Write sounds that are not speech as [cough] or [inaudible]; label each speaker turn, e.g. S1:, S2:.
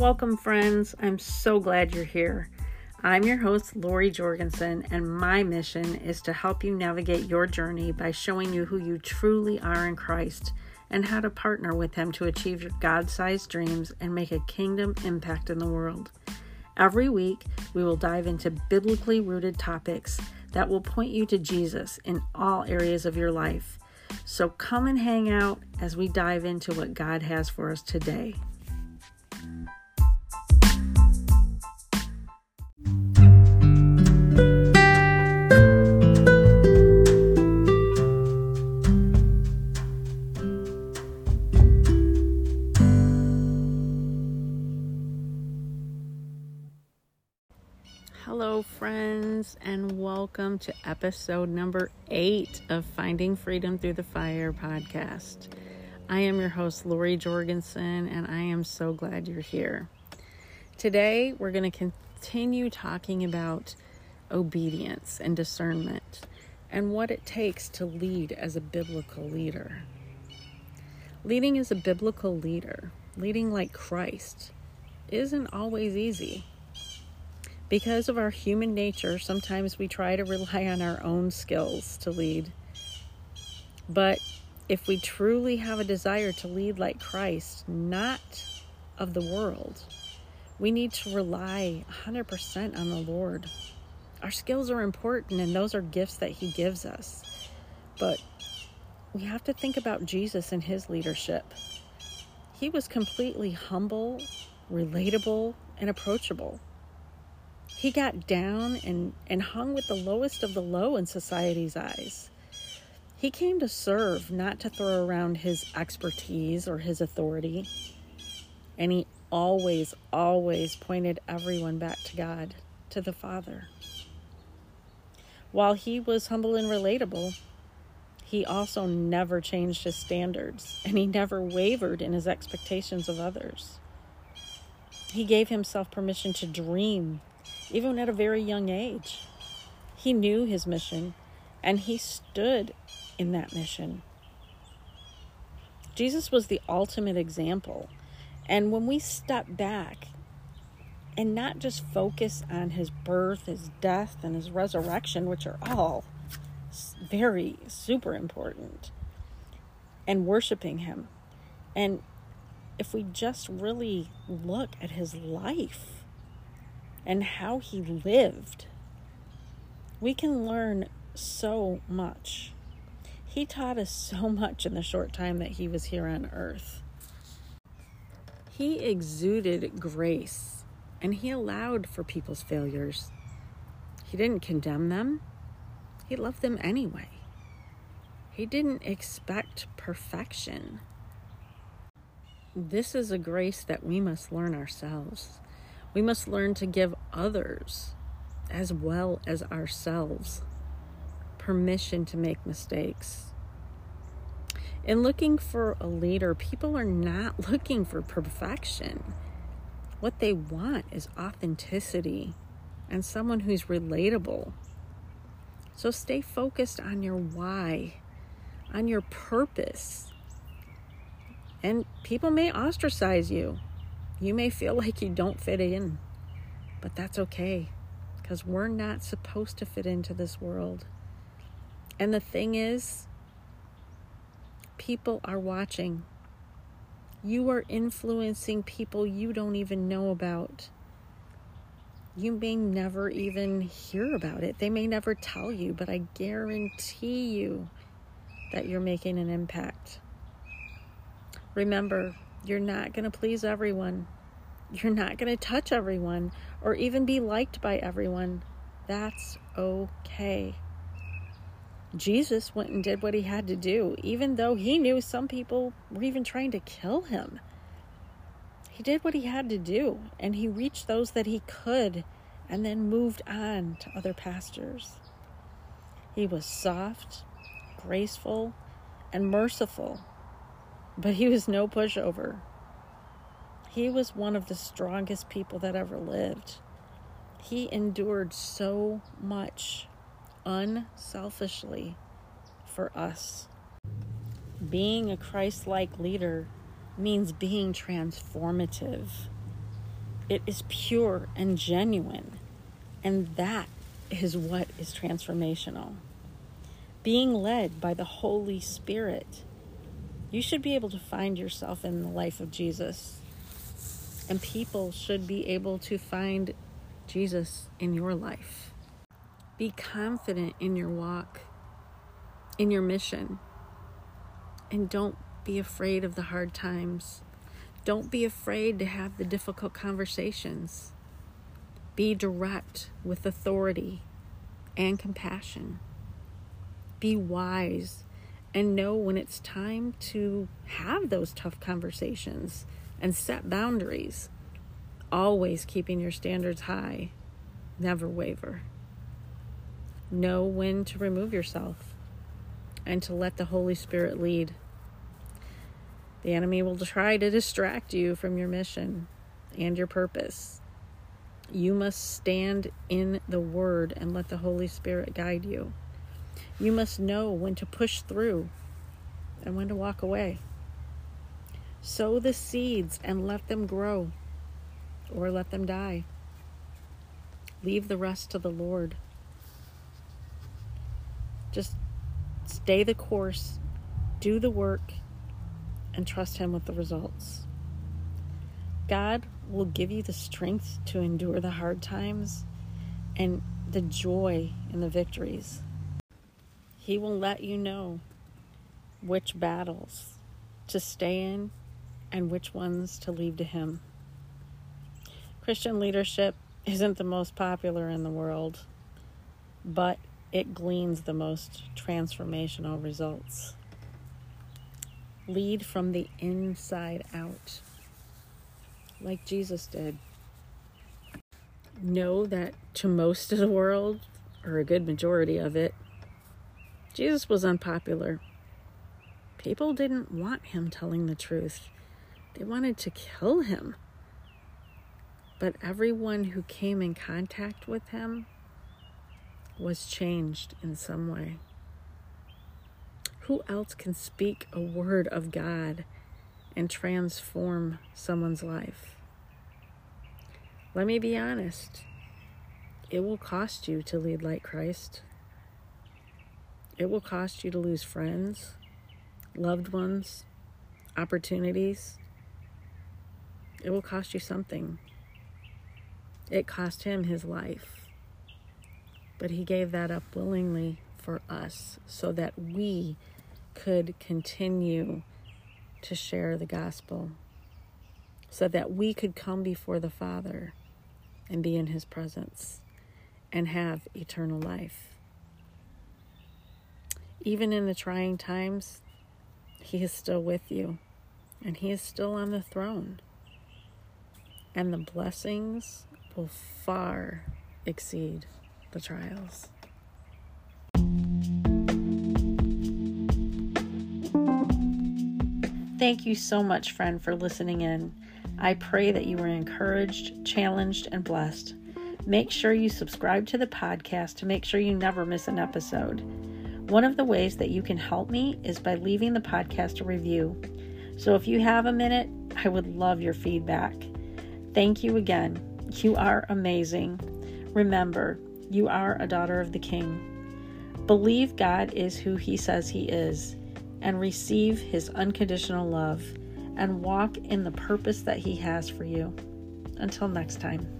S1: Welcome, friends. I'm so glad you're here. I'm your host, Lori Jorgensen, and my mission is to help you navigate your journey by showing you who you truly are in Christ and how to partner with Him to achieve your God sized dreams and make a kingdom impact in the world. Every week, we will dive into biblically rooted topics that will point you to Jesus in all areas of your life. So come and hang out as we dive into what God has for us today. Hello, friends, and welcome to episode number eight of Finding Freedom Through the Fire podcast. I am your host, Lori Jorgensen, and I am so glad you're here. Today, we're going to continue talking about obedience and discernment and what it takes to lead as a biblical leader. Leading as a biblical leader, leading like Christ, isn't always easy because of our human nature, sometimes we try to rely on our own skills to lead. But if we truly have a desire to lead like Christ, not of the world, we need to rely 100% on the Lord. Our skills are important and those are gifts that He gives us. But we have to think about Jesus and His leadership. He was completely humble, relatable, and approachable he got down and, and hung with the lowest of the low in society's eyes. He came to serve, not to throw around his expertise or his authority. And he always, always pointed everyone back to God, to the Father. While he was humble and relatable, he also never changed his standards and he never wavered in his expectations of others. He gave himself permission to dream even at a very young age. He knew his mission and he stood in that mission. Jesus was the ultimate example. And when we step back and not just focus on his birth, his death, and his resurrection, which are all very super important, and worshiping him, and if we just really look at his life, and how he lived, we can learn so much. He taught us [laughs] so much in the short time that he was here on earth. He exuded grace and he allowed for people's failures. He didn't condemn them, he loved them anyway. He didn't expect perfection. This is a grace that we must learn ourselves. We must learn to give others, as well as ourselves, permission to make mistakes. In looking for a leader, people are not [laughs] looking for perfection. What they want is authenticity and someone who's relatable. So stay focused on your why, on your purpose. And people may ostracize you. You may feel like you don't fit in, but that's okay because we're not supposed to fit into this world. And the thing is, people are watching. You are influencing people you don't even know about. You may never even hear about it. They may never tell you, but I guarantee you that you're making an impact. Remember, you're not going to please everyone. You're not going to touch everyone or even be liked by everyone. That's okay. Jesus went and did what he had to do, even though he knew some people were even trying to kill him. He did what he had to do, and he reached those that he could and then moved on to other pastures. He was soft, graceful, and merciful but he was no pushover. He was one of the strongest people that ever lived. He endured so much unselfishly for us. Being a Christ like leader means being transformative. It is pure and genuine. And that is what is transformational. Being led by the Holy Spirit. You should be able to find yourself in the life of Jesus. And people should be able to find Jesus in your life. Be confident in your walk, in your mission, and don't be afraid of the hard times. Don't be afraid to have the difficult conversations. Be direct with authority and compassion. Be wise and know when it's time to have those tough conversations and set boundaries. Always keeping your standards high. Never waver. Know when to remove yourself and to let the Holy Spirit lead. The enemy will try to distract you from your mission and your purpose. You must stand in the Word and let the Holy Spirit guide you. You must know when to push through and when to walk away. Sow the seeds and let them grow or let them die. Leave the rest to the Lord. Just stay the course, do the work, and trust Him with the results. God will give you the strength to endure the hard times and the joy in the victories. He will let you know which battles to stay in and which ones to leave to Him. Christian leadership isn't the most popular in the world, but it gleans the most transformational results lead from the inside out, like Jesus did. Know that to most of the world, or a good majority of it, Jesus was unpopular. People didn't want him telling the truth, they wanted to kill him. But everyone who came in contact with him was changed in some way who else can speak a word of God and transform someone's life? Let me be honest. It will cost you to lead like Christ. It will cost you to lose friends, loved ones, opportunities. It will cost you something. It cost him his life. But he gave that up willingly for us so that we could continue to share the gospel so that we could come before the Father and be in His presence and have eternal life. Even in the trying times, He is still with you and He is still on the throne. And the blessings will far exceed the trials. Thank you so much, friend, for listening in. I pray that you were encouraged, challenged, and blessed. Make sure you subscribe to the podcast to make sure you never miss an episode. One of the ways that you can help me is by leaving the podcast a review. So if you have a minute, I would love your feedback. Thank you again. You are amazing. Remember, you are a daughter of the King. Believe God is who He says He is and receive His unconditional love and walk in the purpose that He has for you. Until next time.